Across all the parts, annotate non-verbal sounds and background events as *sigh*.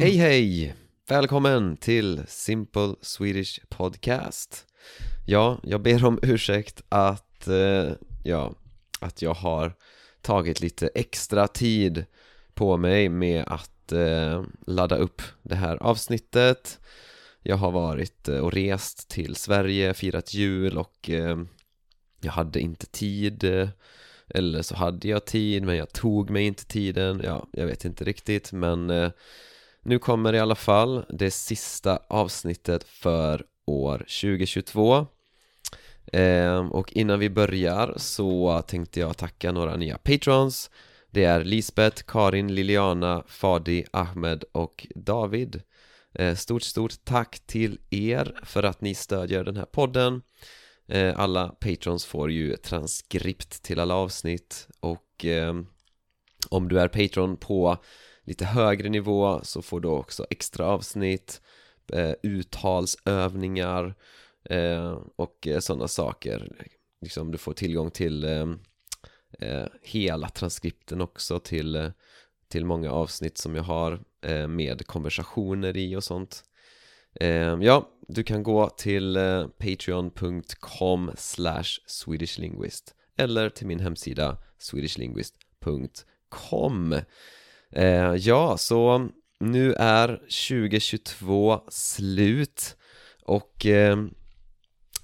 Hej hej! Välkommen till Simple Swedish Podcast. Ja, jag ber om ursäkt att, eh, ja, att jag har tagit lite extra tid på mig med att eh, ladda upp det här avsnittet. Jag har varit eh, och rest till Sverige, firat jul och eh, jag hade inte tid eh, eller så hade jag tid men jag tog mig inte tiden, ja, jag vet inte riktigt men eh, nu kommer i alla fall det sista avsnittet för år 2022 eh, Och innan vi börjar så tänkte jag tacka några nya patrons. Det är Lisbeth, Karin, Liliana, Fadi, Ahmed och David. Eh, Stort, stort tack till er för att ni stödjer den här podden. Eh, Alla patrons får ju transkript till alla avsnitt och eh, om du är patron på lite högre nivå så får du också extra avsnitt eh, uttalsövningar eh, och eh, sådana saker. Liksom du får tillgång till eh, eh hela transkripten också till, eh, till många avsnitt som jag har med konversationer i och sånt. Ja, du kan gå till patreon.com swedishlinguist eller till min hemsida swedishlinguist.com Eh, ja, så nu är 2022 slut och eh,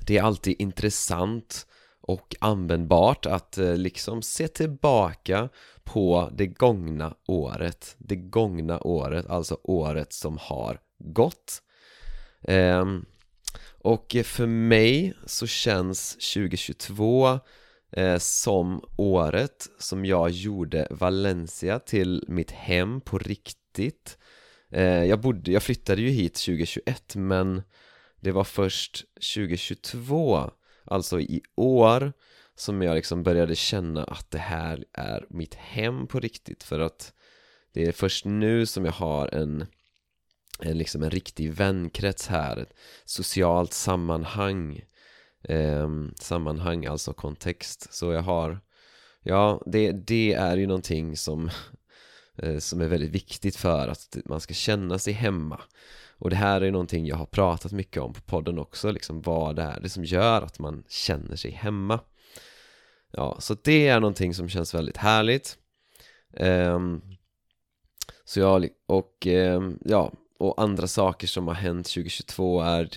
det är alltid intressant och användbart att eh, liksom se tillbaka på det gångna året Det gångna året, alltså året som har gått. Ehm, och för mig så känns 2022 eh, som året som jag gjorde Valencia till mitt hem på riktigt. Eh, jag, bodde, jag flyttade ju hit 2021 men det var först 2022, alltså i år som jag liksom började känna att det här är mitt hem på riktigt. För att det är först nu som jag har en, en, liksom en riktig vänkrets här, ett socialt sammanhang eh, sammanhang, alltså kontext. Så jag har Ja, det, det är ju någonting som *laughs* eh, Som är väldigt viktigt för att man ska känna sig hemma. Och det här är någonting jag har pratat mycket om på podden också liksom Vad det är det som gör att man känner sig hemma. Ja, så det är någonting som känns väldigt härligt. Eh, Så jag, och eh, ja, och andra saker som har hänt 2022 är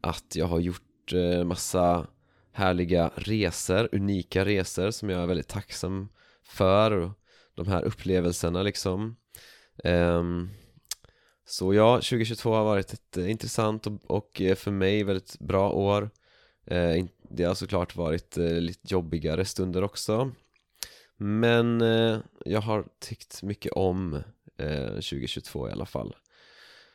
att jag har gjort gjort eh, massa härliga resor, unika resor som jag är väldigt tacksam för de här upplevelserna liksom. Ehm, så ja, 2022 har varit ett eh, intressant och, eh, för mig väldigt bra år. Det har såklart varit lite jobbigare stunder också. Men jag har tyckt mycket om 2022 i alla fall.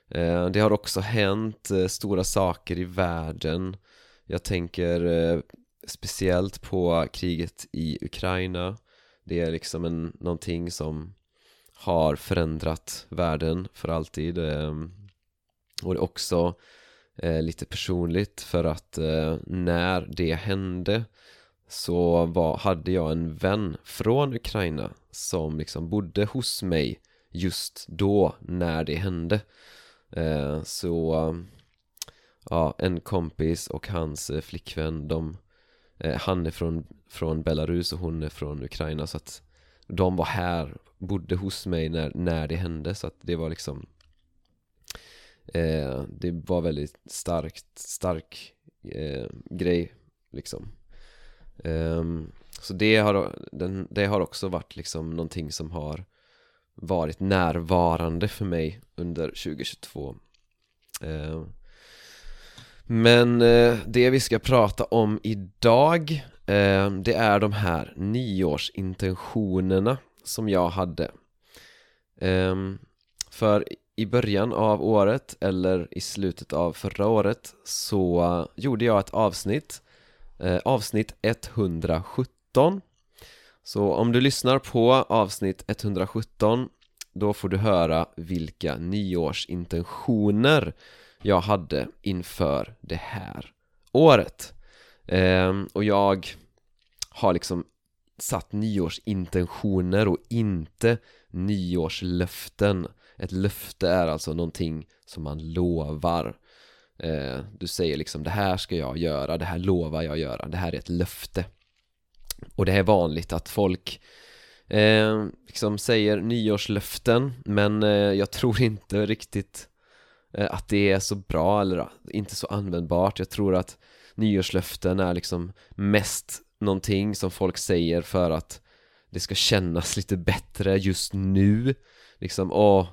Eh, det har också hänt eh, stora saker i världen. Jag tänker eh, speciellt på kriget i Ukraina. Det är liksom en, någonting som har förändrat världen för alltid ehm, Och det är också lite personligt för att när det hände så var, hade jag en vän från Ukraina som liksom bodde hos mig just då när det hände eh, Så ja, en kompis och hans eh, flickvän de eh, Han är från, från Belarus och hon är från Ukraina så att De var här, bodde hos mig när, när det hände så att det var liksom eh, Det var väldigt starkt, stark eh, grej liksom. Ehm, så det har, den, det har också varit liksom någonting som har varit närvarande för mig under 2022 eh, men eh, det vi ska prata om idag eh, Det är de här nyårsintentionerna som jag hade. Eh, för i början av året, eller i slutet av förra året Så gjorde jag ett avsnitt eh, Avsnitt 117 så om du lyssnar på avsnitt 117 Då får du höra vilka nyårsintentioner jag hade inför det här året. Ehm, Och jag har liksom satt nyårsintentioner och inte nyårslöften. Ett löfte är alltså någonting som man lovar. Ehm, du säger liksom det här ska jag göra, det här lovar jag göra, det här är ett löfte. Och det är vanligt att folk eh, liksom säger nyårslöften men eh, jag tror inte riktigt eh, att det är så bra eller ah, inte så användbart. Jag tror att nyårslöften är liksom mest någonting som folk säger för att det ska kännas lite bättre just nu. Liksom, åh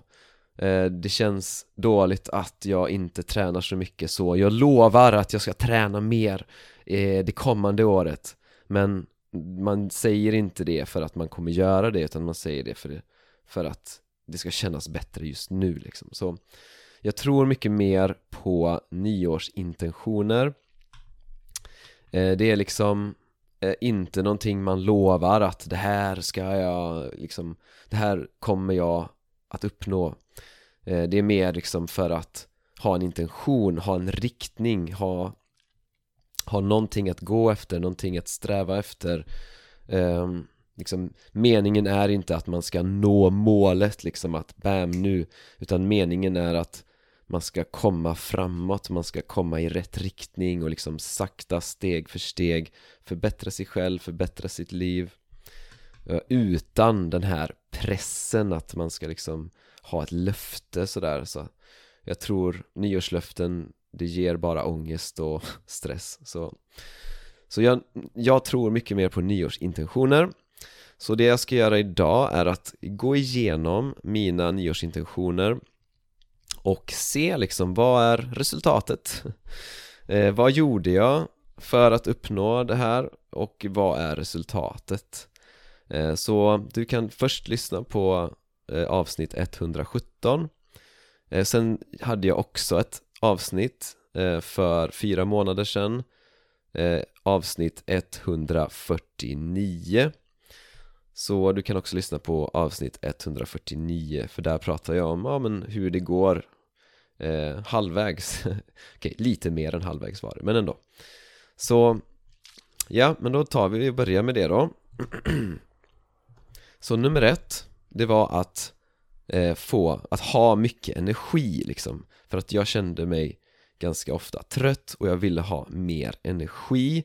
eh, det känns dåligt att jag inte tränar så mycket så. Jag lovar att jag ska träna mer eh, det kommande året. Men man säger inte det för att man kommer göra det utan man säger det för, för att det ska kännas bättre just nu liksom. Så jag tror mycket mer på nyårsintentioner. Eh, det är liksom eh, inte någonting man lovar att det här ska jag liksom det här kommer jag att uppnå. Eh, det är mer liksom för att ha en intention, ha en riktning, ha ha någonting att gå efter, någonting att sträva efter. Eh, liksom, meningen är inte att man ska nå målet liksom att bam nu utan meningen är att man ska komma framåt, man ska komma i rätt riktning och liksom sakta steg för steg förbättra sig själv, förbättra sitt liv. Utan den här pressen att man ska liksom ha ett löfte sådär så jag tror nyårslöften det ger bara ångest och *laughs* stress så, så jag, jag tror mycket mer på nyårsintentioner så det jag ska göra idag är att gå igenom mina nyårsintentioner och se liksom vad är resultatet? *laughs* Eh, vad gjorde jag för att uppnå det här och vad är resultatet? Eh, så du kan först lyssna på eh, avsnitt 117 eh, Sen hade jag också ett avsnitt eh, för fyra månader sedan eh, Avsnitt 149 Så du kan också lyssna på avsnitt 149 för där pratar jag om ja, men hur det går eh, halvvägs. *laughs* Okej, lite mer än halvvägs var det, men ändå. Så Ja, men då tar vi och börjar med det då. *clears throat* Så nummer ett Det var att eh, få, att ha mycket energi liksom. För att jag kände mig ganska ofta trött och jag ville ha mer energi.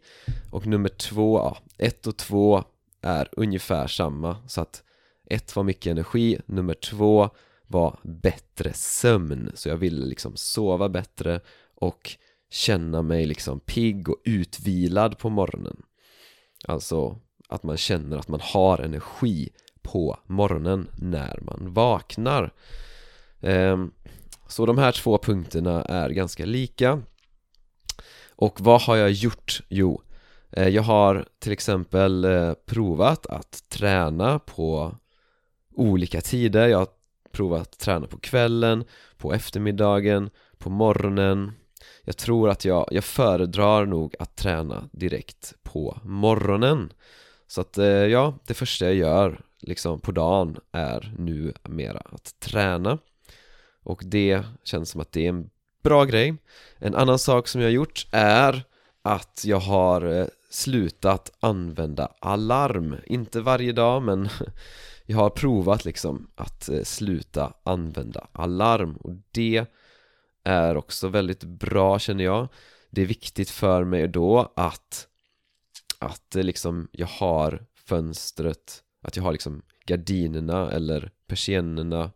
Och nummer två, ja, ett och två är ungefär samma. Så att ett var mycket energi, nummer två var bättre sömn. Så jag ville liksom sova bättre och känna mig liksom pigg och utvilad på morgonen. Alltså att man känner att man har energi på morgonen när man vaknar. Ehm, så de här två punkterna är ganska lika. Och vad har jag gjort? Jo, eh, jag har till exempel eh, provat att träna på olika tider. Jag har provat att träna på kvällen, på eftermiddagen, på morgonen. Jag tror att jag, jag föredrar nog att träna direkt på morgonen. Så att eh, ja, det första jag gör liksom på dagen är nu mera att träna. Och det känns som att det är en bra grej. En annan sak som jag har gjort är att jag har eh, slutat använda alarm. Inte varje dag men *laughs* jag har provat liksom att eh, sluta använda alarm. Och det är också väldigt bra känner jag. Det är viktigt för mig då att att eh, liksom jag har fönstret att jag har liksom gardinerna eller persiennerna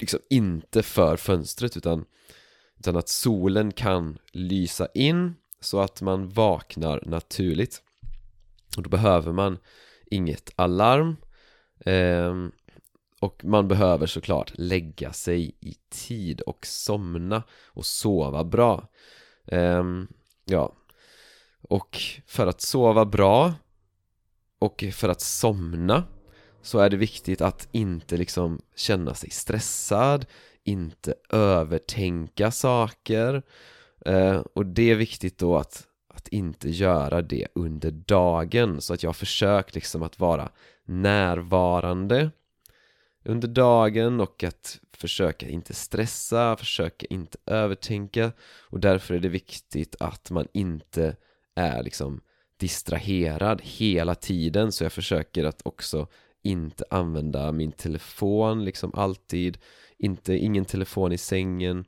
liksom inte för fönstret utan, utan att solen kan lysa in så att man vaknar naturligt. Och då behöver man inget alarm eh, och man behöver såklart lägga sig i tid och somna och sova bra. Eh, Ja. Och för att sova bra och för att somna så är det viktigt att inte liksom känna sig stressad, inte övertänka saker. Eh, och det är viktigt då att, att inte göra det under dagen. Så att jag försöker liksom att vara närvarande under dagen och att försöka inte stressa, försöka inte övertänka. Och därför är det viktigt att man inte är liksom distraherad hela tiden så jag försöker att också inte använda min telefon liksom alltid. Inte, ingen telefon i sängen.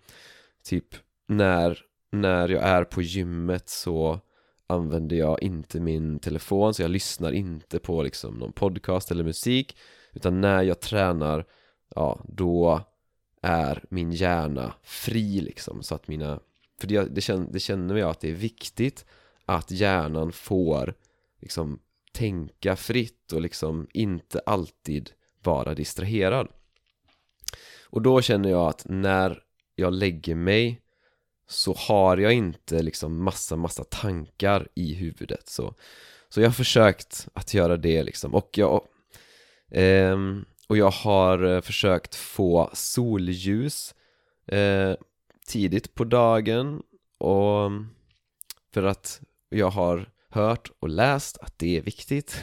Typ när, när jag är på gymmet så använder jag inte min telefon så jag lyssnar inte på liksom någon podcast eller musik. Utan när jag tränar ja då är min hjärna fri liksom. Så att mina för det, det, känner, det känner jag att det är viktigt att hjärnan får liksom tänka fritt och liksom inte alltid vara distraherad. Och då känner jag att när jag lägger mig så har jag inte liksom massa, massa tankar i huvudet. Så, så jag har försökt att göra det liksom. Och jag eh, och jag har eh, försökt få solljus eh, tidigt på dagen och för att jag har hört och läst att det är viktigt.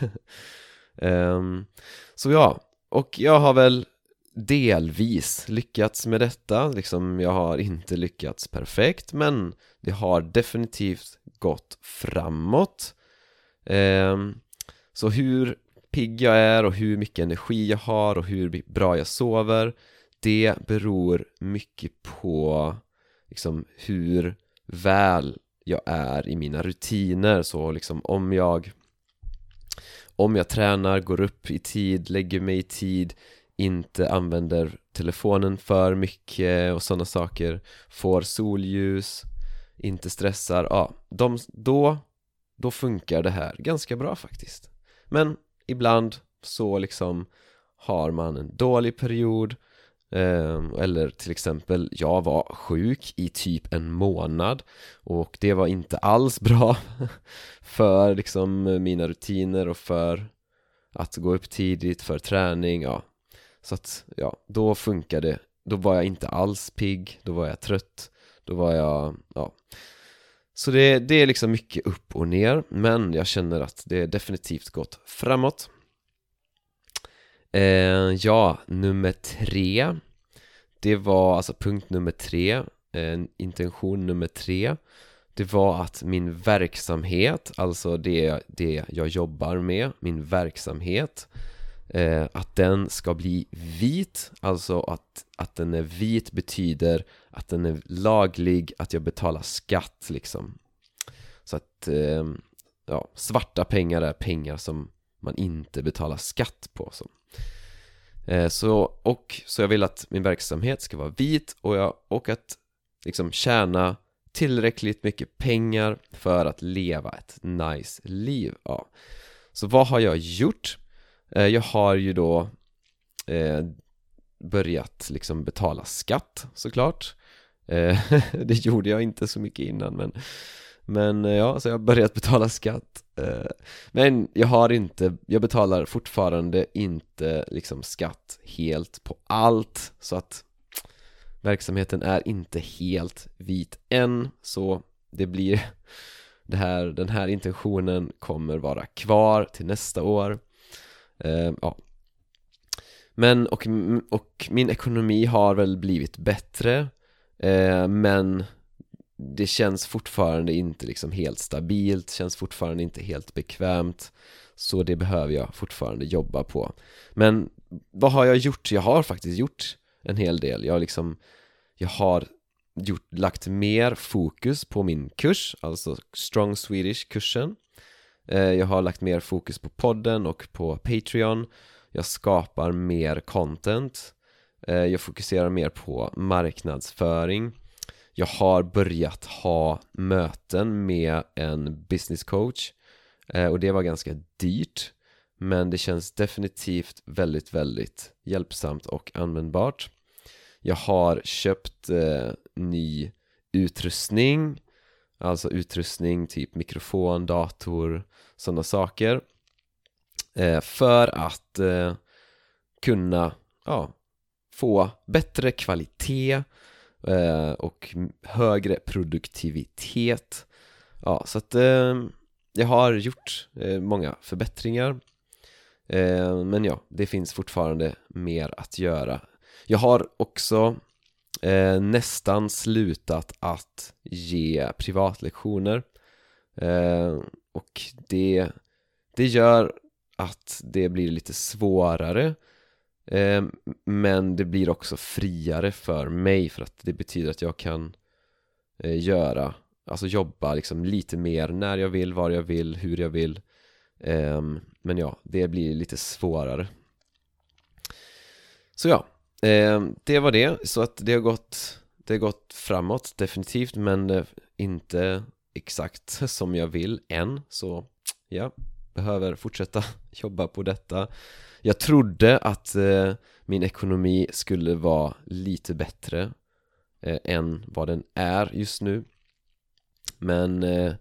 Um, *laughs* så ja, och jag har väl delvis lyckats med detta, liksom jag har inte lyckats perfekt men det har definitivt gått framåt. Um, Så hur pigg jag är och hur mycket energi jag har och hur bra jag sover Det beror mycket på liksom hur väl jag är i mina rutiner. Så liksom om jag om jag tränar, går upp i tid, lägger mig i tid inte använder telefonen för mycket och sådana saker får solljus inte stressar, ja, de, då, då funkar det här ganska bra faktiskt. Men ibland så liksom har man en dålig period Ehm, eller till exempel jag var sjuk i typ en månad och det var inte alls bra *laughs* för liksom mina rutiner och för att gå upp tidigt för träning, ja. Så att, ja, då funkade Då var jag inte alls pigg, då var jag trött Då var jag, ja. Så det, det är liksom mycket upp och ner Men jag känner att det definitivt gått framåt. Eh, Ja, nummer tre. Det var alltså punkt nummer tre eh, Intention nummer tre. Det var att min verksamhet, alltså det, det jag jobbar med, min verksamhet eh, att den ska bli vit, alltså att, att den är vit betyder att den är laglig, att jag betalar skatt liksom. Så att, eh, ja, svarta pengar är pengar som man inte betalar skatt på så. Eh, så, och, så jag vill att min verksamhet ska vara vit och, jag, och att liksom tjäna tillräckligt mycket pengar för att leva ett nice liv ja. Så vad har jag gjort? Eh, jag har ju då eh, börjat liksom betala skatt såklart eh, *laughs* Det gjorde jag inte så mycket innan men men eh, ja, så jag har börjat betala skatt. Eh, men jag har inte, jag betalar fortfarande inte liksom skatt helt på allt Så att verksamheten är inte helt vit än. Så det blir *laughs* det här, den här intentionen kommer vara kvar till nästa år. Eh, ja. Men, och, och min ekonomi har väl blivit bättre. Men det känns fortfarande inte liksom helt stabilt, känns fortfarande inte helt bekvämt. Så det behöver jag fortfarande jobba på. Men vad har jag gjort? Jag har faktiskt gjort en hel del. Jag har liksom Jag har gjort, lagt mer fokus på min kurs, alltså Strong Swedish-kursen. Eh, jag har lagt mer fokus på podden och på Patreon. Jag skapar mer content. Eh, jag fokuserar mer på marknadsföring. Jag har börjat ha möten med en business coach eh, och det var ganska dyrt men det känns definitivt väldigt, väldigt hjälpsamt och användbart. Jag har köpt eh, ny utrustning Alltså utrustning, typ mikrofon, dator, sådana saker eh, För att eh, kunna ja, få bättre kvalitet eh, och högre produktivitet. Ja, så att eh, jag har gjort eh, många förbättringar. Eh, Men ja, det finns fortfarande mer att göra. Jag har också eh, nästan slutat att ge privatlektioner. Eh, och det, det gör att det blir lite svårare. Ehm, men det blir också friare för mig för att det betyder att jag kan eh, göra Alltså jobba liksom lite mer när jag vill, var jag vill, hur jag vill. Ehm, men ja, det blir lite svårare. Så ja, ehm, det var det, så att det har gått Det har gått framåt definitivt men eh, inte exakt *laughs* som jag vill än. Så ja, behöver fortsätta *laughs* jobba på detta Jag trodde att eh, min ekonomi skulle vara lite bättre eh, än vad den är just nu Men eh,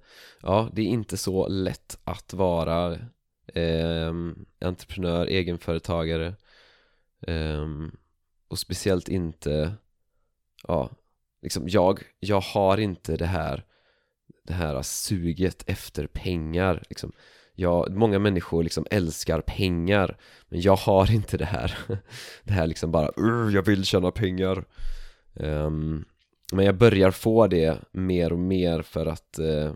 ja, det är inte så lätt att vara eh, entreprenör, egenföretagare ehm, och speciellt inte ja, liksom jag, jag har inte det här det här suget efter pengar liksom jag, Många människor liksom älskar pengar Men jag har inte det här. *laughs* Det här liksom bara jag vill tjäna pengar. Um, Men jag börjar få det mer och mer för att uh,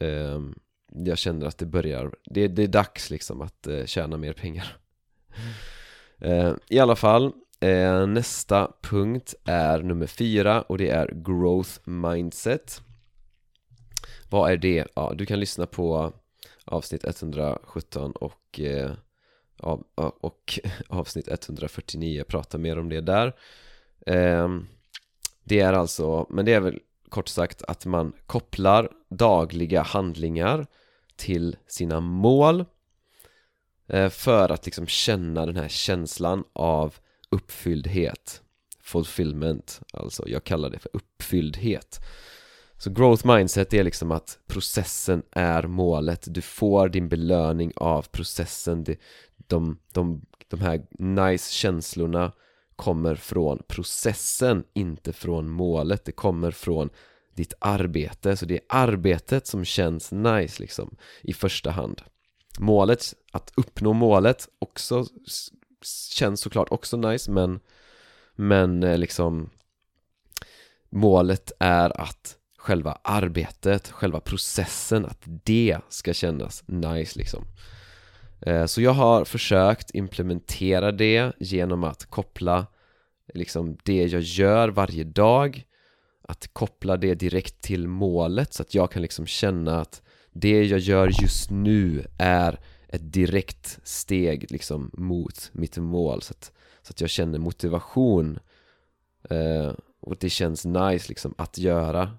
um, Jag känner att det börjar Det, det är dags liksom att uh, tjäna mer pengar. Uh, *laughs* I alla fall Nästa punkt är nummer fyra och det är growth mindset. Vad är det? Ja, du kan lyssna på avsnitt 117 och, eh, och *laughs* avsnitt 149, prata mer om det där. Eh, Det är alltså, men det är väl kort sagt att man kopplar dagliga handlingar till sina mål eh, för att liksom känna den här känslan av uppfylldhet fulfillment, alltså jag kallar det för uppfylldhet så growth mindset är liksom att processen är målet. Du får din belöning av processen. De, de, de, de här nice känslorna kommer från processen, inte från målet. Det kommer från ditt arbete, så det är arbetet som känns nice liksom i första hand. Målet, att uppnå målet också känns såklart också nice men Men eh, liksom Målet är att själva arbetet, själva processen, att det ska kännas nice liksom. Eh, så jag har försökt implementera det genom att koppla liksom det jag gör varje dag Att koppla det direkt till målet så att jag kan liksom känna att det jag gör just nu är ett direkt steg liksom mot mitt mål. Så att, så att jag känner motivation eh, och det känns nice liksom att göra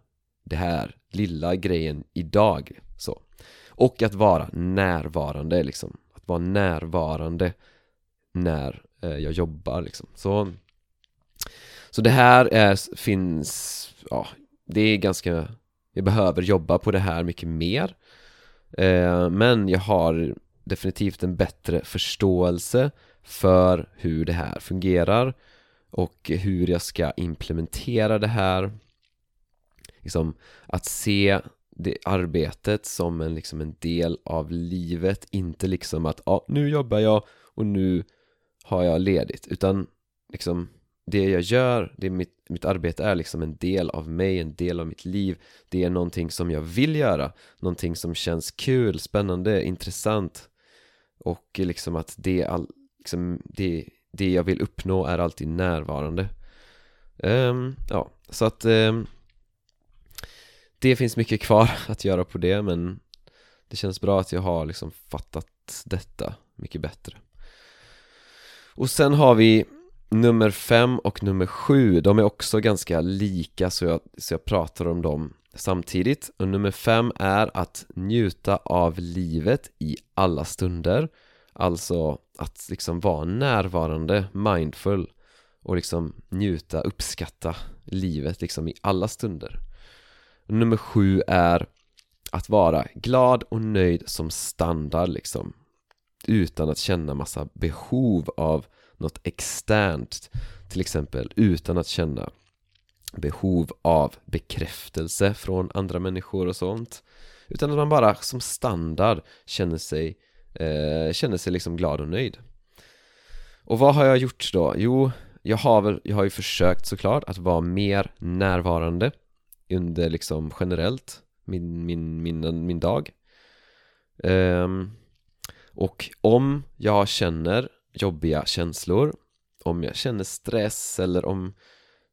det här lilla grejen idag så. Och att vara närvarande liksom. Att vara närvarande när eh, jag jobbar liksom. Så så det här är, finns, ja, det är ganska jag behöver jobba på det här mycket mer. Eh, men jag har definitivt en bättre förståelse för hur det här fungerar och hur jag ska implementera det här liksom, att se det arbetet som en, liksom en del av livet Inte liksom att ah, nu jobbar jag och nu har jag ledigt Utan liksom det jag gör, det mitt, mitt arbete är liksom en del av mig, en del av mitt liv. Det är någonting som jag vill göra Någonting som känns kul, spännande, intressant. Och liksom att det, all, liksom, det, det jag vill uppnå är alltid närvarande. Um, Ja, så att um, det finns mycket kvar *laughs* att göra på det men det känns bra att jag har liksom fattat detta mycket bättre. Och sen har vi nummer fem och nummer sju. De är också ganska lika så jag, så jag pratar om dem samtidigt. Och nummer fem är att njuta av livet i alla stunder. Alltså att liksom vara närvarande, mindful och liksom njuta, uppskatta livet liksom i alla stunder. Nummer sju är att vara glad och nöjd som standard liksom. Utan att känna massa behov av något externt. Till exempel utan att känna behov av bekräftelse från andra människor och sånt. Utan att man bara som standard känner sig, eh, känner sig liksom glad och nöjd. Och vad har jag gjort då? Jo, jag har, väl, jag har ju försökt såklart att vara mer närvarande under liksom generellt min, min, min, min dag. Um, Och om jag känner jobbiga känslor Om jag känner stress eller om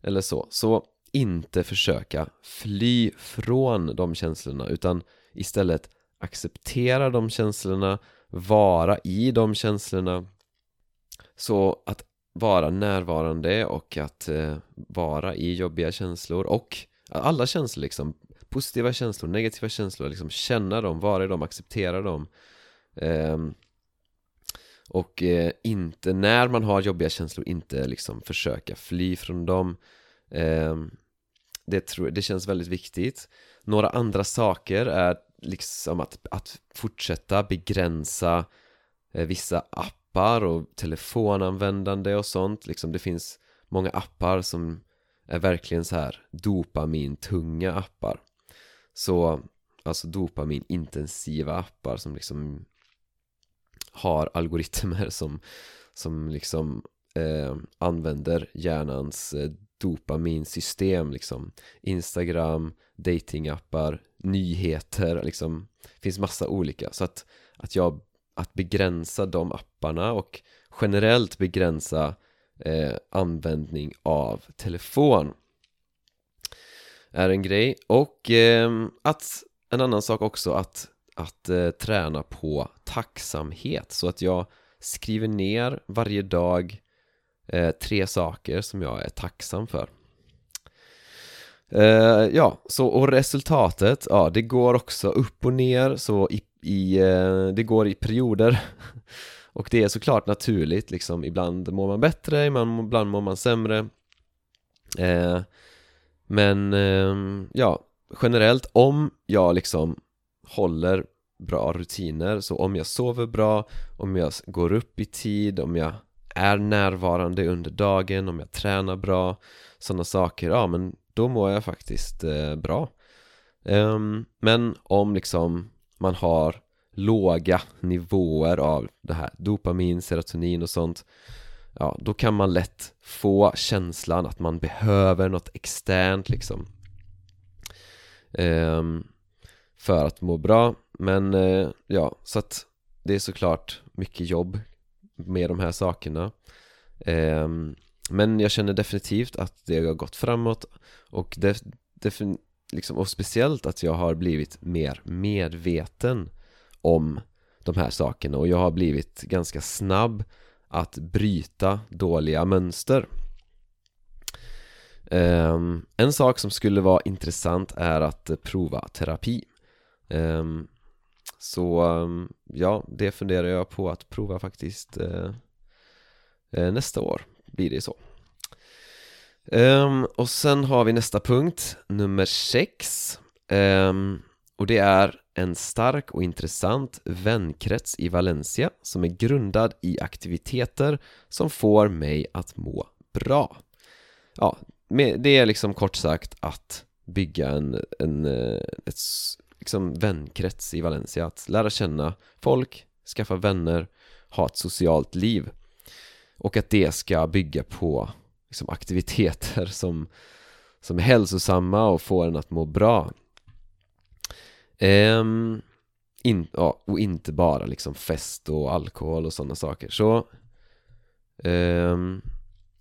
Eller så, så inte försöka fly från de känslorna utan istället acceptera de känslorna Vara i de känslorna. Så att vara närvarande och att eh, vara i jobbiga känslor och alla känslor liksom Positiva känslor, negativa känslor, liksom känna dem, vara i dem, acceptera dem. Eh, Och eh, inte, när man har jobbiga känslor, inte liksom försöka fly från dem. Eh, det, tror, det känns väldigt viktigt. Några andra saker är liksom att, att fortsätta begränsa eh, vissa appar och telefonanvändande och sånt. Liksom det finns många appar som är verkligen så här dopamintunga appar. Så alltså dopaminintensiva appar som liksom har algoritmer som, som liksom eh, använder hjärnans eh, dopaminsystem liksom Instagram, datingappar, nyheter liksom finns massa olika. Så att, att jag att begränsa de apparna och generellt begränsa eh, användning av telefon. Är en grej. Och eh, att en annan sak också att, att eh, träna på tacksamhet. Så att jag skriver ner varje dag eh, tre saker som jag är tacksam för. Eh, ja, så och resultatet, ja det går också upp och ner. Så i, i eh, det går i perioder. *laughs* och det är såklart naturligt liksom ibland mår man bättre, ibland mår man sämre. Eh, men eh, ja, generellt om jag liksom håller bra rutiner så om jag sover bra, om jag går upp i tid, om jag är närvarande under dagen, om jag tränar bra sådana saker, ja men då mår jag faktiskt eh, bra. Um, Men om liksom man har låga nivåer av det här dopamin, serotonin och sånt ja, då kan man lätt få känslan att man behöver något externt liksom. Ehm, för att må bra. Men eh, ja, så att det är såklart mycket jobb med de här sakerna. Ehm, men jag känner definitivt att det har gått framåt och, def, def, liksom, och speciellt att jag har blivit mer medveten om de här sakerna. Och jag har blivit ganska snabb att bryta dåliga mönster. Um, En sak som skulle vara intressant är att prova terapi. Um, Så um, ja, det funderar jag på att prova faktiskt uh, uh, nästa år blir det så. Ehm, och sen har vi nästa punkt, nummer 6 och det är en stark och intressant vänkrets i Valencia som är grundad i aktiviteter som får mig att må bra. Ja, det är liksom kort sagt att bygga en, en eh, ett, liksom vänkrets i Valencia. Att lära känna folk, skaffa vänner, ha ett socialt liv. Och att det ska bygga på liksom aktiviteter som, som är hälsosamma och får en att må bra. Um, in, ja, och inte bara liksom fest och alkohol och sådana saker Så um,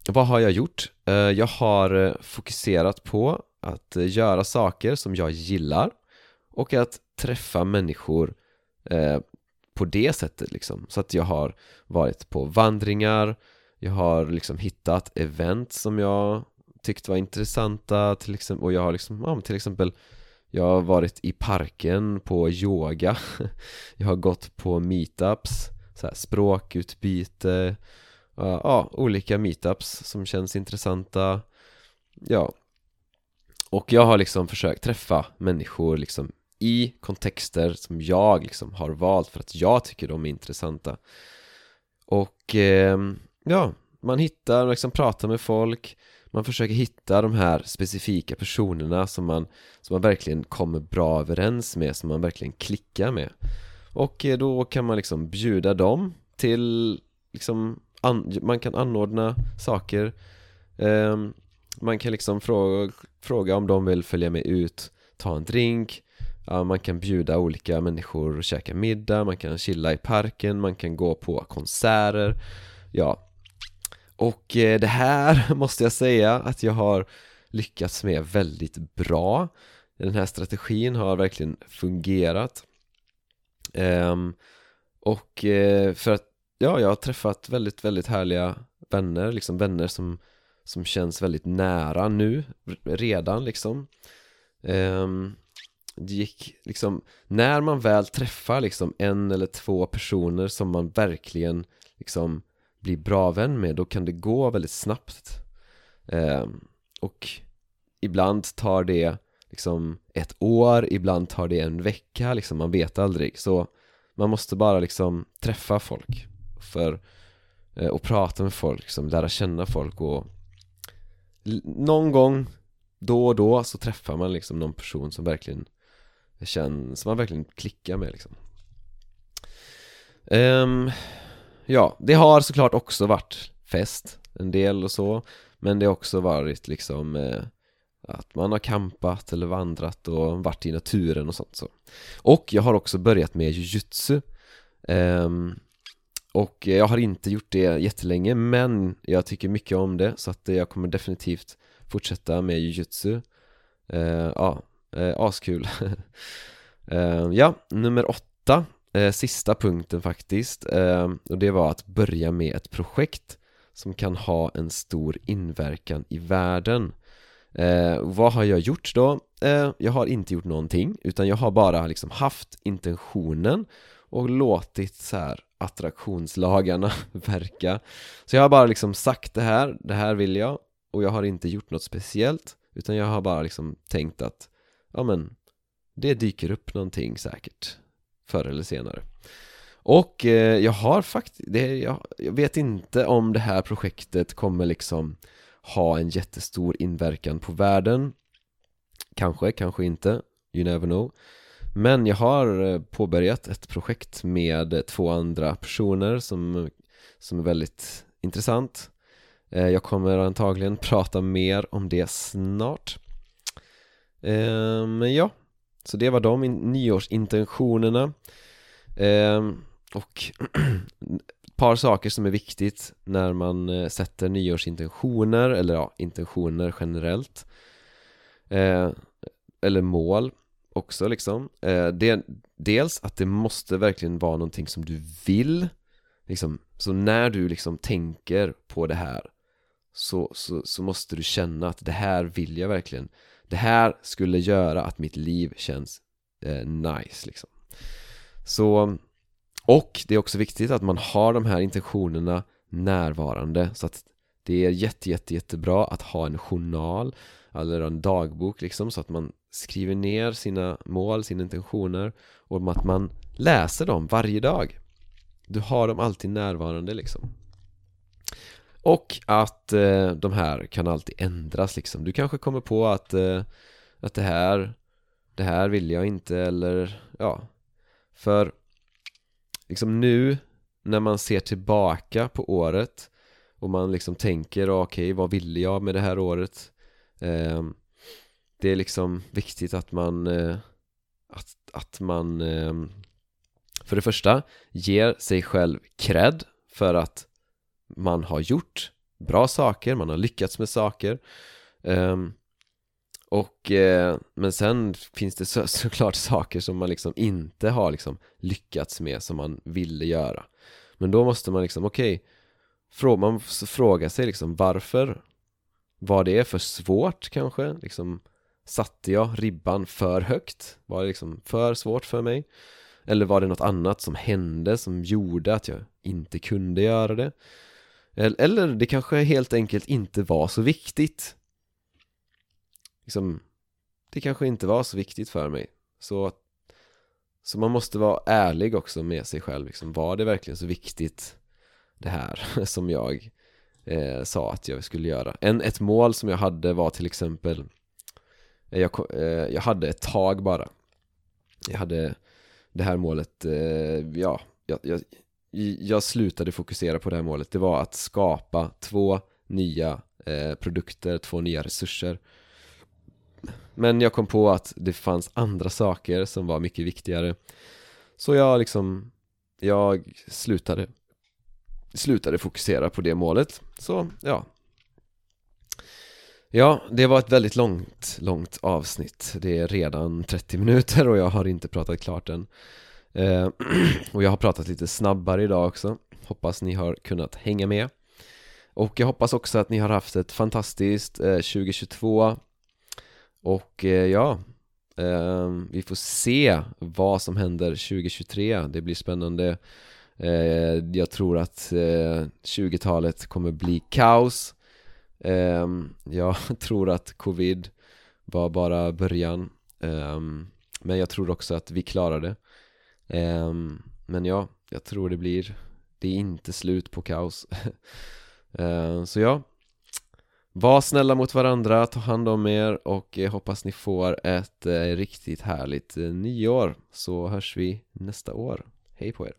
Vad har jag gjort? Uh, jag har eh, fokuserat på att eh, göra saker som jag gillar Och att träffa människor uh, på det sättet liksom Så att jag har varit på vandringar Jag har liksom hittat event som jag tyckt var intressanta till exempel, och jag har liksom, ja, till exempel jag har varit i parken på yoga. *laughs* Jag har gått på meetups så här, Språkutbyte Ja, olika meetups som känns intressanta. Ja. Och jag har liksom försökt träffa människor liksom i kontexter som jag liksom har valt för att jag tycker de är intressanta. Och eh, ja, man hittar, liksom pratar med folk man försöker hitta de här specifika personerna som man, som man verkligen kommer bra överens med, som man verkligen klickar med. Och eh, då kan man liksom bjuda dem till liksom, an, man kan anordna saker. Um, Man kan liksom fråga, fråga om de vill följa med ut, ta en drink. Ja, man kan bjuda olika människor och käka middag, man kan chilla i parken, man kan gå på konserter. Ja och eh, det här *laughs* måste jag säga att jag har lyckats med väldigt bra. Den här strategin har verkligen fungerat. Ehm, och eh, för att, ja, jag har träffat väldigt, väldigt härliga vänner, liksom vänner som som känns väldigt nära nu redan liksom. Ehm, det gick liksom när man väl träffar liksom en eller två personer som man verkligen liksom blir bra vän med då kan det gå väldigt snabbt. Eh, och ibland tar det liksom ett år, ibland tar det en vecka liksom, man vet aldrig. Så man måste bara liksom träffa folk för eh, och prata med folk, liksom, lära känna folk och någon gång då och då så träffar man liksom någon person som verkligen känns, som man verkligen klickar med liksom. Um, Ja, det har såklart också varit fest en del och så Men det har också varit liksom eh, att man har kampat eller vandrat och varit i naturen och sånt så. Och jag har också börjat med jujutsu um, ehm, och jag har inte gjort det jättelänge men jag tycker mycket om det så att jag kommer definitivt fortsätta med jujutsu uh, eh, Ja, eh, askul. *laughs* Ehm, ja, nummer åtta eh, Sista punkten faktiskt eh, Och det var att börja med ett projekt Som kan ha en stor inverkan i världen. Eh, vad har jag gjort då? Eh, jag har inte gjort någonting utan jag har bara liksom haft intentionen och låtit så här attraktionslagarna *laughs* verka. Så jag har bara liksom sagt det här, det här vill jag och jag har inte gjort något speciellt utan jag har bara liksom tänkt att ja men det dyker upp någonting säkert förr eller senare. Och eh, jag har faktiskt, jag, jag vet inte om det här projektet kommer liksom ha en jättestor inverkan på världen. Kanske, kanske inte, you never know. Men jag har eh, påbörjat ett projekt med två andra personer som, som är väldigt intressant. Eh, Jag kommer antagligen prata mer om det snart. Eh, men ja, så det var de nyårsintentionerna. Eh, Och ett *clears throat* par saker som är viktigt när man eh, sätter nyårsintentioner, eller ja, intentioner generellt. Ehm, eller mål också liksom. Eh, det, Dels att det måste verkligen vara någonting som du vill liksom, Så när du liksom tänker på det här så, så, så måste du känna att det här vill jag verkligen. Det här skulle göra att mitt liv känns eh, nice liksom. Så Och det är också viktigt att man har de här intentionerna närvarande så att det är jätte, jätte, jättebra att ha en journal eller en dagbok liksom så att man skriver ner sina mål, sina intentioner och att man läser dem varje dag. Du har dem alltid närvarande liksom. Och att eh, de här kan alltid ändras liksom. Du kanske kommer på att, eh, att det här Det här vill jag inte eller ja. För liksom nu när man ser tillbaka på året och man liksom tänker ah, okej okay, vad ville jag med det här året? Eh, det är liksom viktigt att man eh, att, att man eh, för det första ger sig själv cred för att man har gjort bra saker, man har lyckats med saker um, och, eh, men sen finns det så, *laughs* såklart saker som man liksom inte har liksom lyckats med som man ville göra Men då måste man liksom, okej okay, Man måste fråga sig liksom varför var det för svårt kanske, liksom Satte jag ribban för högt? Var det liksom för svårt för mig? Eller var det något annat som hände som gjorde att jag inte kunde göra det? Eller det kanske helt enkelt inte var så viktigt. Liksom, Det kanske inte var så viktigt för mig. Så, så man måste vara ärlig också med sig själv liksom, Var det verkligen så viktigt det här *laughs* som jag eh, sa att jag skulle göra? En, ett mål som jag hade var till exempel eh, jag, eh, jag hade ett tag bara. Jag hade det här målet, eh, ja, jag, jag, jag slutade fokusera på det här målet. Det var att skapa två nya eh, produkter, två nya resurser. Men jag kom på att det fanns andra saker som var mycket viktigare. Så jag liksom, jag slutade Slutade fokusera på det målet, så ja. Ja, det var ett väldigt långt, långt avsnitt. Det är redan 30 minuter och jag har inte pratat klart än eh, *clears throat* Och jag har pratat lite snabbare idag också. Hoppas ni har kunnat hänga med. Och jag hoppas också att ni har haft ett fantastiskt eh, 2022 Och eh, ja, eh, vi får se vad som händer 2023 Det blir spännande. Eh, jag tror att eh, 20-talet kommer bli kaos. Jag *laughs* tror att covid var bara början. Men jag tror också att vi klarar det um, Men ja, jag tror det blir Det är inte slut på kaos. *laughs* Ehm, så ja. Var snälla mot varandra, ta hand om er och eh, hoppas ni får ett eh, riktigt härligt eh, nyår. Så hörs vi nästa år. Hej på er.